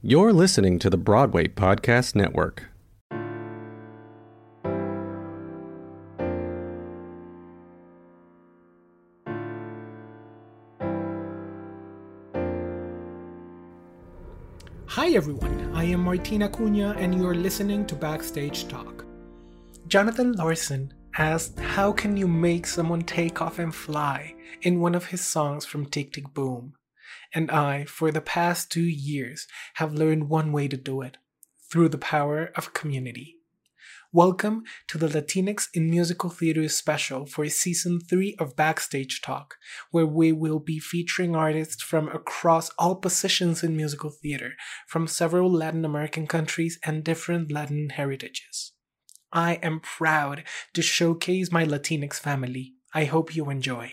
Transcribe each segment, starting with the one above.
You're listening to the Broadway Podcast Network. Hi everyone, I am Martina Cunha and you're listening to Backstage Talk. Jonathan Larson asked how can you make someone take off and fly in one of his songs from Tick Tick Boom. And I, for the past two years, have learned one way to do it through the power of community. Welcome to the Latinx in Musical Theater special for season 3 of Backstage Talk, where we will be featuring artists from across all positions in musical theater, from several Latin American countries and different Latin heritages. I am proud to showcase my Latinx family. I hope you enjoy.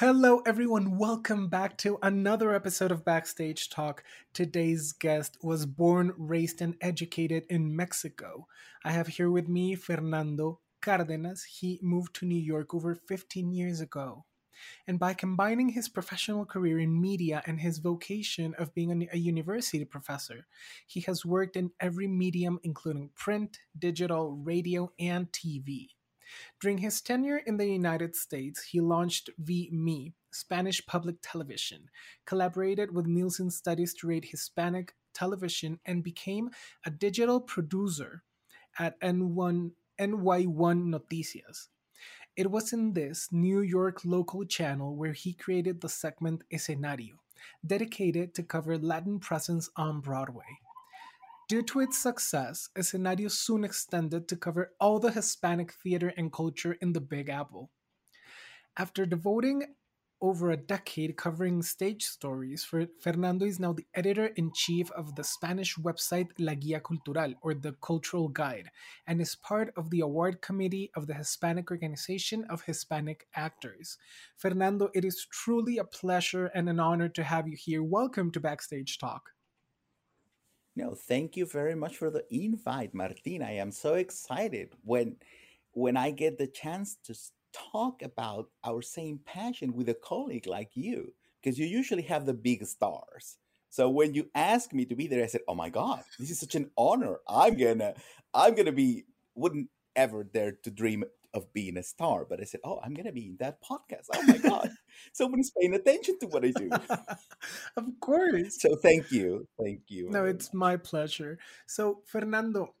Hello, everyone. Welcome back to another episode of Backstage Talk. Today's guest was born, raised, and educated in Mexico. I have here with me Fernando Cardenas. He moved to New York over 15 years ago. And by combining his professional career in media and his vocation of being a university professor, he has worked in every medium, including print, digital, radio, and TV. During his tenure in the United States, he launched VME, Spanish Public Television, collaborated with Nielsen Studies to rate Hispanic television, and became a digital producer at N1, NY1 Noticias. It was in this New York local channel where he created the segment Escenario, dedicated to cover Latin presence on Broadway. Due to its success, Escenario soon extended to cover all the Hispanic theater and culture in the Big Apple. After devoting over a decade covering stage stories, Fernando is now the editor in chief of the Spanish website La Guía Cultural, or the Cultural Guide, and is part of the award committee of the Hispanic Organization of Hispanic Actors. Fernando, it is truly a pleasure and an honor to have you here. Welcome to Backstage Talk. No, thank you very much for the invite, Martina. I am so excited when when I get the chance to talk about our same passion with a colleague like you, because you usually have the big stars. So when you asked me to be there, I said, "Oh my God, this is such an honor! I'm gonna, I'm gonna be wouldn't ever dare to dream of being a star. But I said, oh, I'm going to be in that podcast. Oh my God. Someone's paying attention to what I do. of course. So thank you. Thank you. No, it's my pleasure. So, Fernando,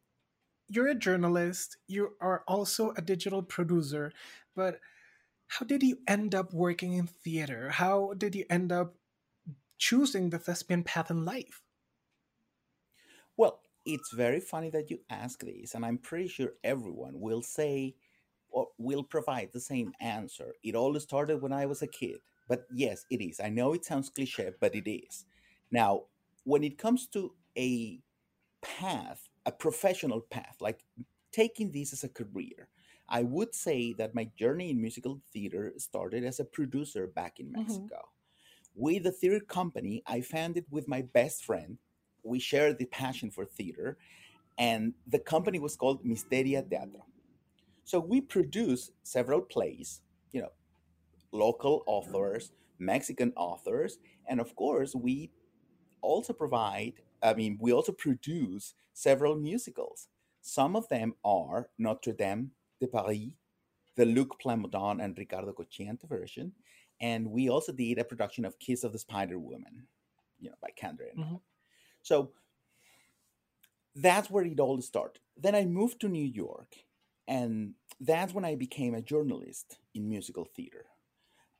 you're a journalist, you are also a digital producer, but how did you end up working in theater? How did you end up choosing the thespian path in life? Well, it's very funny that you ask this, and I'm pretty sure everyone will say will provide the same answer. It all started when I was a kid. But yes, it is. I know it sounds cliche, but it is. Now, when it comes to a path, a professional path, like taking this as a career, I would say that my journey in musical theater started as a producer back in mm-hmm. Mexico. Mm-hmm. With the theater company, I founded with my best friend. We shared the passion for theater, and the company was called Misteria Teatro. So we produce several plays, you know, local authors, Mexican authors, and of course, we also provide, I mean, we also produce several musicals. Some of them are Notre Dame de Paris, the Luc Plamondon and Riccardo Cocciante version, and we also did a production of Kiss of the Spider Woman, you know, by Kander. Mm-hmm. So that's where it all started. Then I moved to New York, and that's when I became a journalist in musical theater.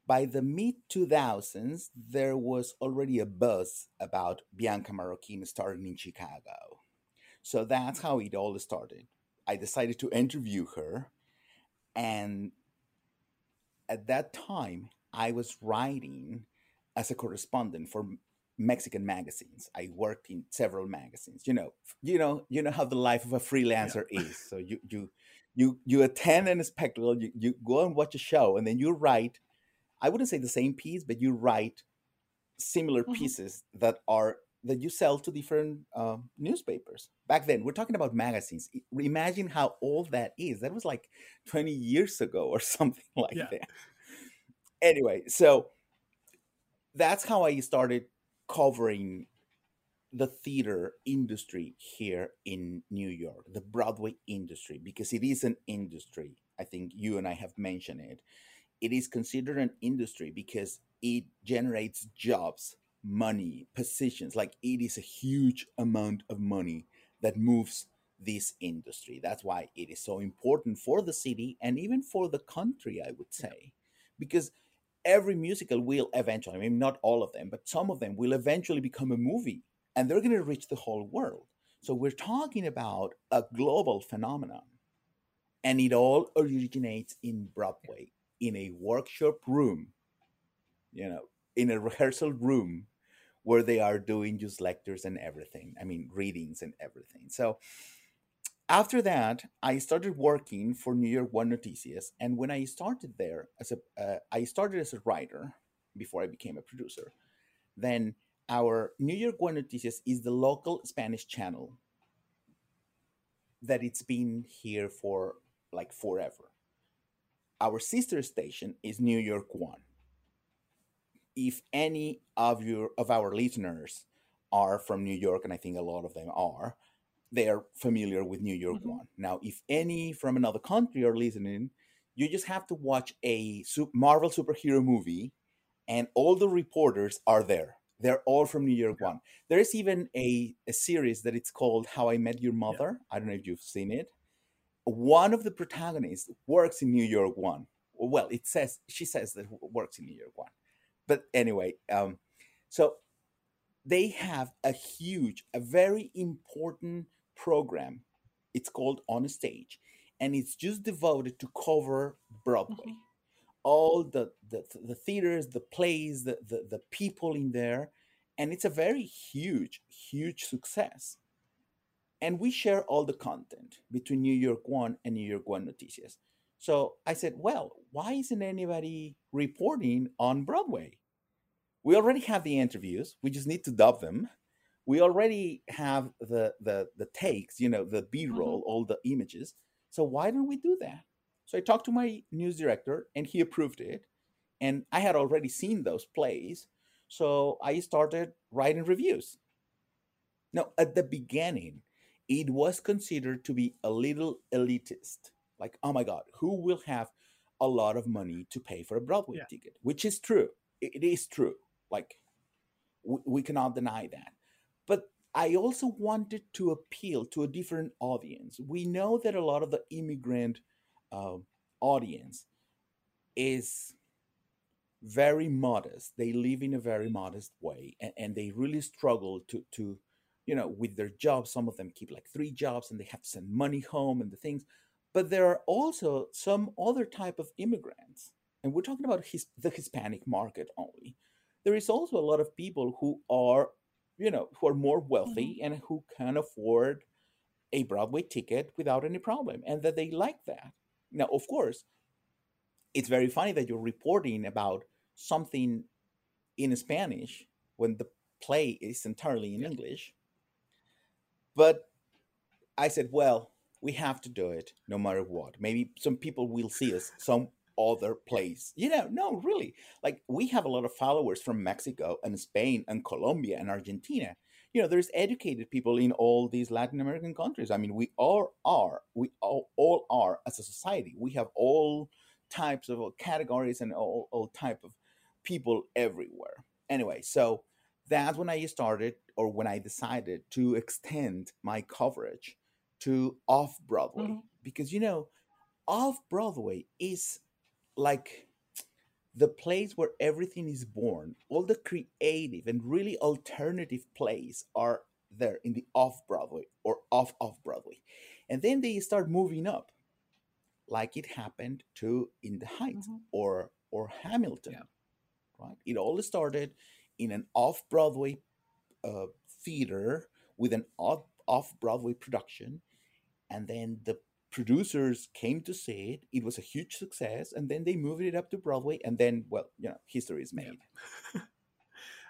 By the mid 2000s, there was already a buzz about Bianca Marroquin starting in Chicago. So that's how it all started. I decided to interview her, and at that time, I was writing as a correspondent for Mexican magazines. I worked in several magazines. You know, you know, you know how the life of a freelancer yeah. is. So you you you you attend an spectacle, you, you go and watch a show, and then you write. I wouldn't say the same piece, but you write similar mm-hmm. pieces that are that you sell to different uh, newspapers. Back then, we're talking about magazines. Imagine how old that is. That was like 20 years ago or something like yeah. that. Anyway, so that's how I started covering the theater industry here in New York, the Broadway industry, because it is an industry. I think you and I have mentioned it. It is considered an industry because it generates jobs, money, positions. Like it is a huge amount of money that moves this industry. That's why it is so important for the city and even for the country, I would say. Because every musical will eventually, I mean, not all of them, but some of them will eventually become a movie and they're going to reach the whole world. So we're talking about a global phenomenon. And it all originates in Broadway, in a workshop room, you know, in a rehearsal room where they are doing just lectures and everything. I mean, readings and everything. So after that, I started working for New York One Noticias, and when I started there as a, uh, I started as a writer before I became a producer. Then our New York One Noticias is the local Spanish channel that it's been here for like forever. Our sister station is New York One. If any of your of our listeners are from New York, and I think a lot of them are, they are familiar with New York mm-hmm. One. Now, if any from another country are listening, you just have to watch a Marvel superhero movie, and all the reporters are there. They're all from New York One. There is even a, a series that it's called How I Met Your Mother. Yeah. I don't know if you've seen it. One of the protagonists works in New York One. Well, it says she says that works in New York One. But anyway, um, so they have a huge, a very important program. It's called On Stage, and it's just devoted to cover Broadway. Mm-hmm. All the, the the theaters, the plays, the, the the people in there, and it's a very huge, huge success. And we share all the content between New York One and New York One Noticias. So I said, well, why isn't anybody reporting on Broadway? We already have the interviews. We just need to dub them we already have the the the takes, you know, the B-roll, mm-hmm. all the images. So why don't we do that? So I talked to my news director and he approved it. And I had already seen those plays. So I started writing reviews. Now, at the beginning, it was considered to be a little elitist. Like, oh my God, who will have a lot of money to pay for a Broadway yeah. ticket? Which is true. It is true. Like, we, we cannot deny that. But I also wanted to appeal to a different audience. We know that a lot of the immigrant uh, audience is very modest. They live in a very modest way, and, and, they really struggle to to you know with their jobs. Some of them keep like three jobs, and they have to send money home and the things. But there are also some other type of immigrants, and we're talking about his, the Hispanic market only. There is also a lot of people who are you know, who are more wealthy mm-hmm. and who can afford a Broadway ticket without any problem, and that they like that. Now, of course, it's very funny that you're reporting about something in Spanish when the play is entirely in yeah. English. But I said, well, we have to do it no matter what. Maybe some people will see us some other place. You know, no, really. Like we have a lot of followers from Mexico and Spain and Colombia and Argentina. You know, there's educated people in all these Latin American countries. I mean, we all are, we all, all are as a society. We have all types of categories and all, all type of people everywhere. Anyway, so that's when I started, or when I decided to extend my coverage to off Broadway, Mhm. because you know, off Broadway is like the place where everything is born. All the creative and really alternative plays are there in the off Broadway or off off Broadway, and then they start moving up, like it happened to In the Heights Mhm. or or Hamilton. Yeah. Right? It all started in an off Broadway uh, theater with an off off Broadway production, and then the producers came to see it. It was a huge success, and then they moved it up to Broadway, and then well, you know, history is Yeah. made.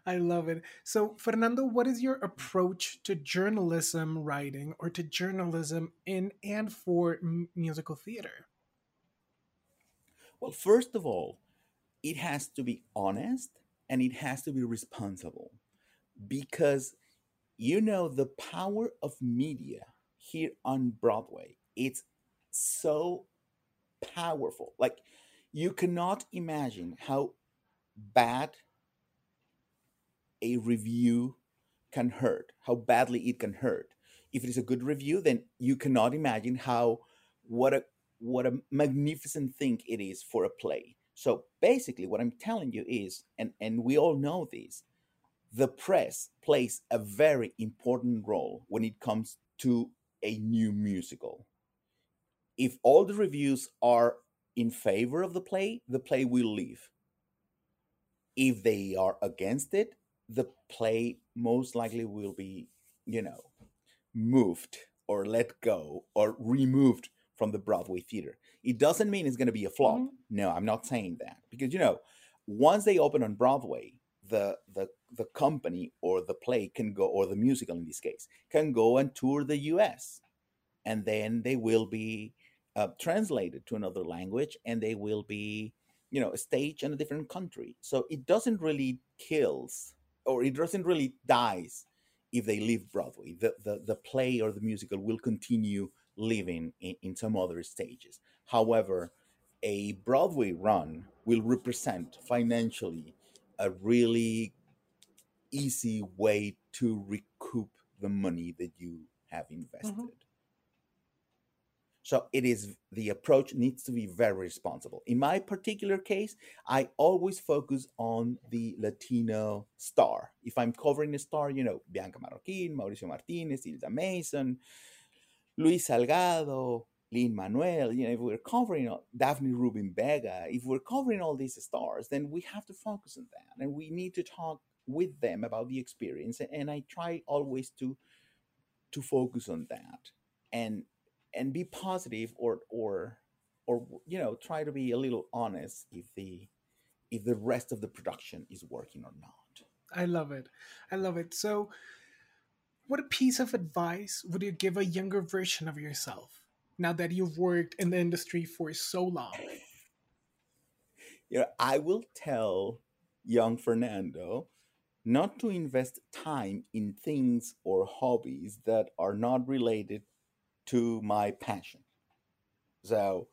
I love it. So, Fernando, what is your approach to journalism writing or to journalism in and for m- musical theater? Well, first of all, it has to be honest and it has to be responsible because you know the power of media here on Broadway. It's so powerful. Like you cannot imagine how bad a review can hurt, how badly it can hurt. If it is a good review, then you cannot imagine how what a what a magnificent thing it is for a play. So basically what I'm telling you is and and we all know this, the press plays a very important role when it comes to a new musical. If all the reviews are in favor of the play, the play will leave. If they are against it, the play most likely will be, you know, moved or let go or removed from the Broadway theater. It doesn't mean it's going to be a flop. Mhm. No, I'm not saying that because you know, once they open on Broadway, the the the company or the play can go or the musical in this case can go and tour the U.S. and then they will be uh, translated to another language and they will be you know staged in a different country. So it doesn't really kills or it doesn't really dies if they leave Broadway. The the, the play or the musical will continue living in, in some other stages. However, a Broadway run will represent financially a really easy way to recoup the money that you have invested. So it is the approach needs to be very responsible. In my particular case, I always focus on the Latino star. If I'm covering a star, you know, Bianca Marroquin, Mauricio Martinez, Hilda Mason, Luis Salgado, Lin Manuel, you know, if we're covering Daphne Rubin Vega, if we're covering all these stars, then we have to focus on that. And we need to talk with them about the experience. And I try always to to focus on that and and be positive or or or you know try to be a little honest if the if the rest of the production is working or not I love it. I love it. So, what a piece of advice would you give a younger version of yourself now that you've worked in the industry for so long? you know i will tell young fernando not to invest time in things or hobbies that are not related to my passion so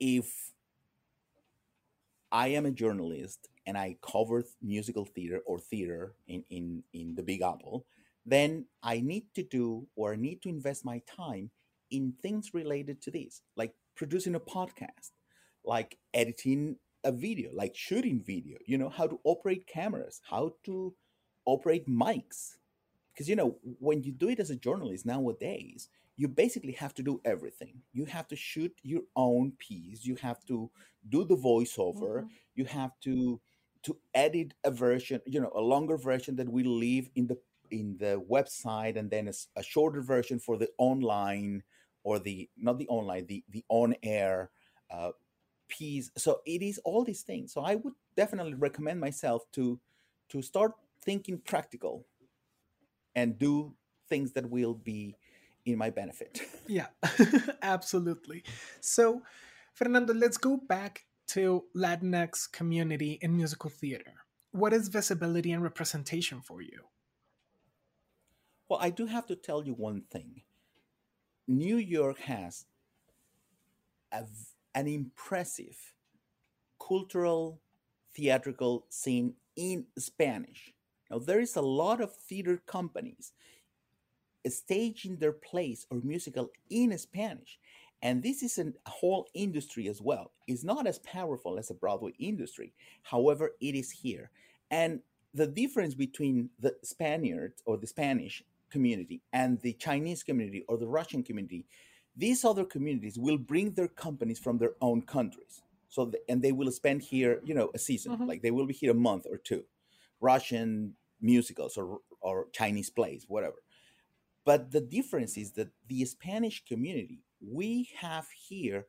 if I am a journalist and I cover musical theater or theater in, in, in the Big Apple, then I need to do or I need to invest my time in things related to this, like producing a podcast, like editing a video, like shooting video, you know, how to operate cameras, how to operate mics. Because, you know, when you do it as a journalist nowadays, you basically have to do everything. You have to shoot your own piece, you have to do the voiceover, Mhm. you have to to edit a version you know a longer version that will leave in the in the website and then a shorter version for the online or the not the online the the on air uh, piece so it is all these things so i would definitely recommend myself to to start thinking practical and do things that will be in my benefit Yeah, absolutely. So, Fernando, let's go back to Latinx community in musical theater. What is visibility and representation for you? Well, I do have to tell you one thing. New York has a an impressive cultural theatrical scene in Spanish. Now, there is a lot of theater companies staging their plays or musical in Spanish. And this is a whole industry as well. It's not as powerful as a Broadway industry. However, it is here. And the difference between the Spaniards or the Spanish community and the Chinese community or the Russian community, these other communities will bring their companies from their own countries. So, the, and they will spend here, you know, a season. Mhm. Like they will be here a month or two. Russian musicals or, or Chinese plays, whatever. But the difference is that the Spanish community, we have here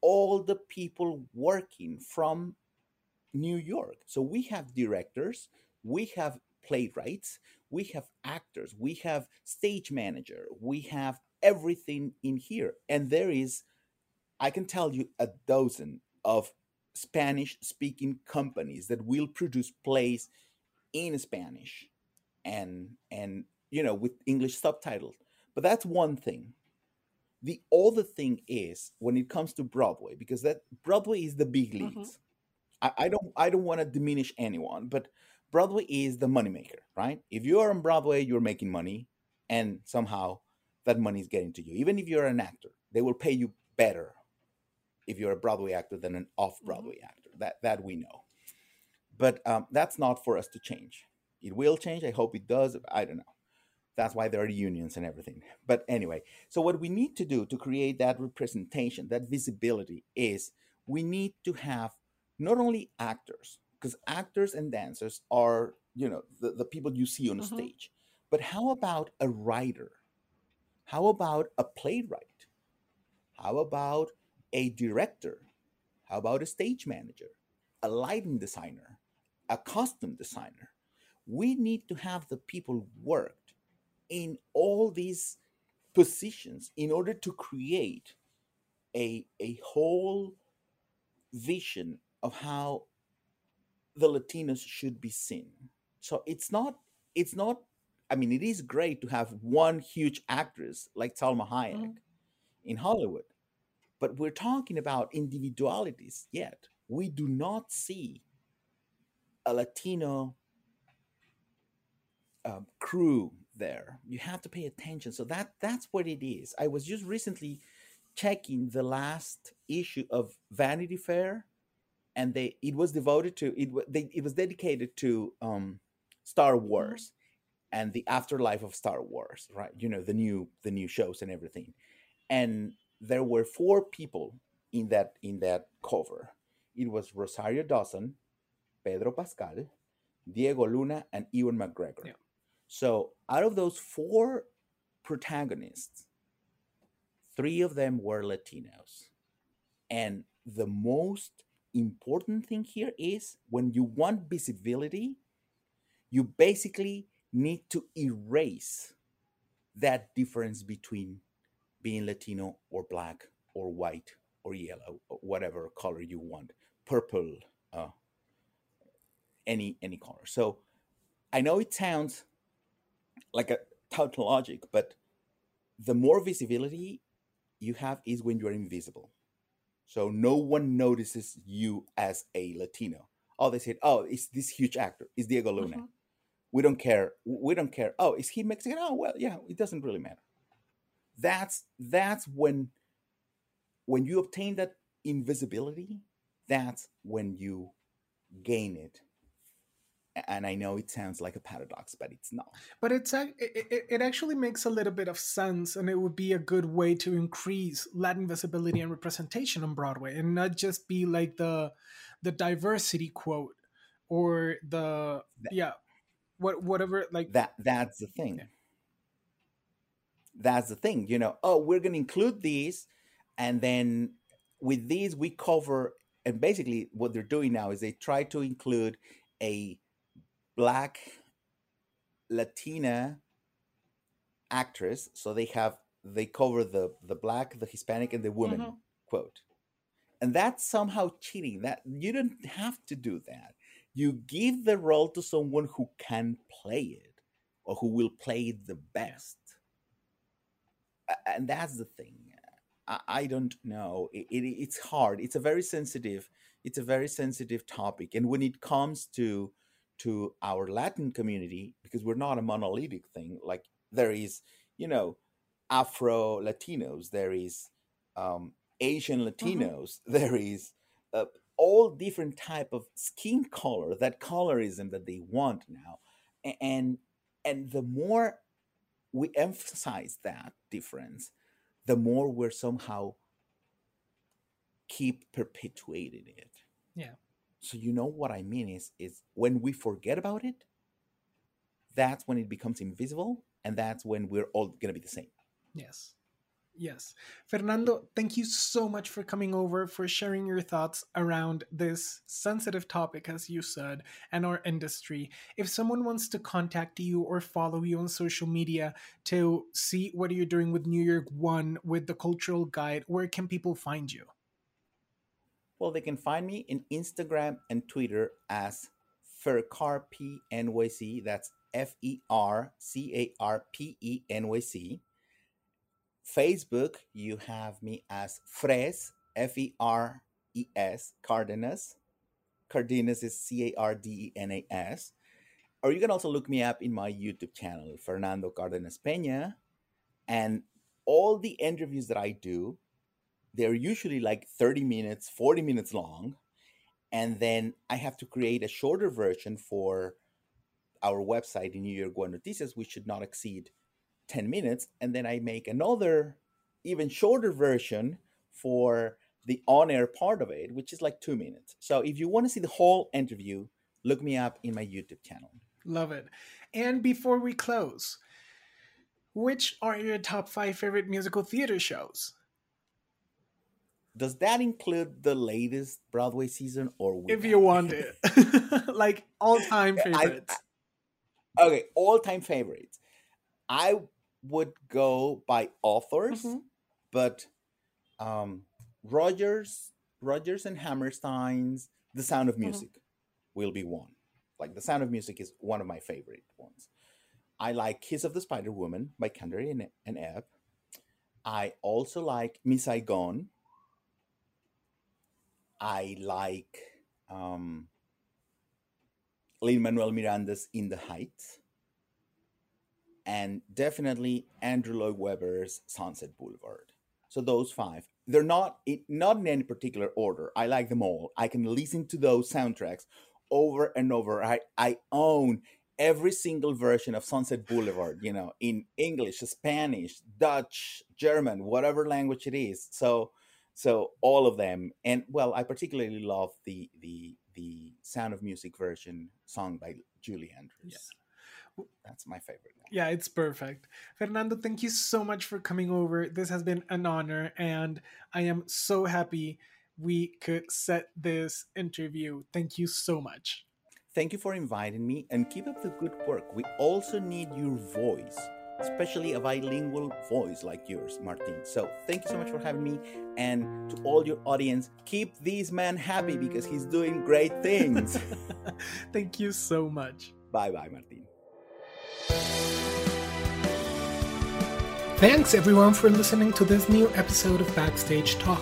all the people working from New York. So we have directors, we have playwrights, we have actors, we have stage manager, we have everything in here. And there is, I can tell you, a dozen of Spanish speaking companies that will produce plays in Spanish and and you know with English subtitles. But that's one thing. The other thing is when it comes to Broadway, because that Broadway is the big Mhm. leagues. I, I don't I don't want to diminish anyone, but Broadway is the moneymaker, right? If you are on Broadway, you're making money, and somehow that money is getting to you. Even if you're an actor, they will pay you better if you're a Broadway actor than an off-Broadway actor. That that we know. But um, that's not for us to change. It will change. I hope it does. I don't know. That's why there are unions and everything. But anyway, so what we need to do to create that representation, that visibility, is we need to have not only actors, because actors and dancers are, you know, the, the people you see on Mhm. stage, but how about a writer? How about a playwright? How about a director? How about a stage manager, a lighting designer, a costume designer? We need to have the people worked in all these positions in order to create a, a whole vision of how the Latinos should be seen. So it's not, it's not, I mean, it is great to have one huge actress like Salma Hayek Mhm. in Hollywood, but we're talking about individualities yet. We do not see a Latino um, crew there. You have to pay attention. So that that's what it is. I was just recently checking the last issue of Vanity Fair, and they it was devoted to it. They, it was dedicated to um, Star Wars and the afterlife of Star Wars. Right, you know the new the new shows and everything. And there were four people in that in that cover. It was Rosario Dawson, Pedro Pascal, Diego Luna, and Ewan McGregor. Yeah. So out of those four protagonists, three of them were Latinos. And the most important thing here is when you want visibility, you basically need to erase that difference between being Latino or black or white or yellow or whatever color you want, purple, uh, any any color. So I know it sounds like a tautologic, but the more visibility you have is when you're invisible. So no one notices you as a Latino. Oh, they said, oh, it's this huge actor. It's Diego Luna. Mhm. We don't care. We don't care. Oh, is he Mexican? Oh, well, yeah, it doesn't really matter. That's that's when when you obtain that invisibility, that's when you gain it. And I know it sounds like a paradox, but it's not. But it's it, it, actually makes a little bit of sense, and it would be a good way to increase Latin visibility and representation on Broadway, and not just be like the the diversity quote or the That- yeah, what whatever like that that's the thing Yeah. that's the thing you know oh we're going to include these and then with these we cover and basically what they're doing now is they try to include a black latina actress so they have they cover the the black the hispanic and the woman Mhm. quote. And that's somehow cheating that you don't have to do that. You give the role to someone who can play it or who will play it the best. And that's the thing. I, I don't know. It, it, it's hard. It's a very sensitive it's a very sensitive topic. And when it comes to to our Latin community because we're not a monolithic thing. Like there is, you know, Afro Latinos, there is um, Asian Mm-hmm. Latinos, there is uh, all different type of skin color, that colorism that they want now, and and the more we emphasize that difference, the more we're somehow keep perpetuating it. Yeah. So you know what I mean is is when we forget about it, that's when it becomes invisible, and that's when we're all gonna be the same. Yes. Yes. Fernando, thank you so much for coming over, for sharing your thoughts around this sensitive topic, as you said, and our industry. If someone wants to contact you or follow you on social media to see what you're doing with New York One, with the Cultural Guide, where can people find you? Well, they can find me in Instagram and Twitter as FercarPNYC. That's F E R C A R P E N Y C. Facebook, you have me as Fres, F E R E S, Cardenas. Cardenas is C A R D E N A S. Or you can also look me up in my YouTube channel, Fernando Cardenas Peña. And all the interviews that I do, they're usually like 30 minutes, 40 minutes long. And then I have to create a shorter version for our website in New York One Noticias, which should not exceed 10 minutes. And then I make another, even shorter version for the on air part of it, which is like two minutes. So if you want to see the whole interview, look me up in my YouTube channel. Love it. And before we close, which are your top five favorite musical theater shows? Does that include the latest Broadway season or If you want it. like all time I- favorites. Okay, all time favorites. I would go by authors, Mhm. but um, Rodgers, Rodgers and Hammerstein's The Sound of Mhm. Music will be one. Like The Sound of Music is one of my favorite ones. I like Kiss of the Spider Woman by Kander and, and Ebb. I also like Miss Saigon. I like um, Lin Manuel Miranda's In the Heights, and definitely Andrew Lloyd Webber's Sunset Boulevard. So those five, they're not in, not in any particular order. I like them all. I can listen to those soundtracks over and over. I I own every single version of Sunset Boulevard. You know, in English, Spanish, Dutch, German, whatever language it is. So so all of them and well i particularly love the the the sound of music version sung by julie andrews that's my favorite one Yeah, it's perfect. Fernando, thank you so much for coming over. This has been an honor, and I am so happy we could set this interview. Thank you so much. thank you for inviting me and keep up the good work we also need your voice especially a bilingual voice like yours martin so thank you so much for having me and to all your audience keep this man happy because he's doing great things thank you so much. bye bye martin Thanks everyone for listening to this new episode of Backstage Talk.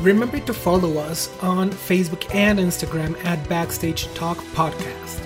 Remember to follow us on Facebook and Instagram at Backstage Talk Podcast.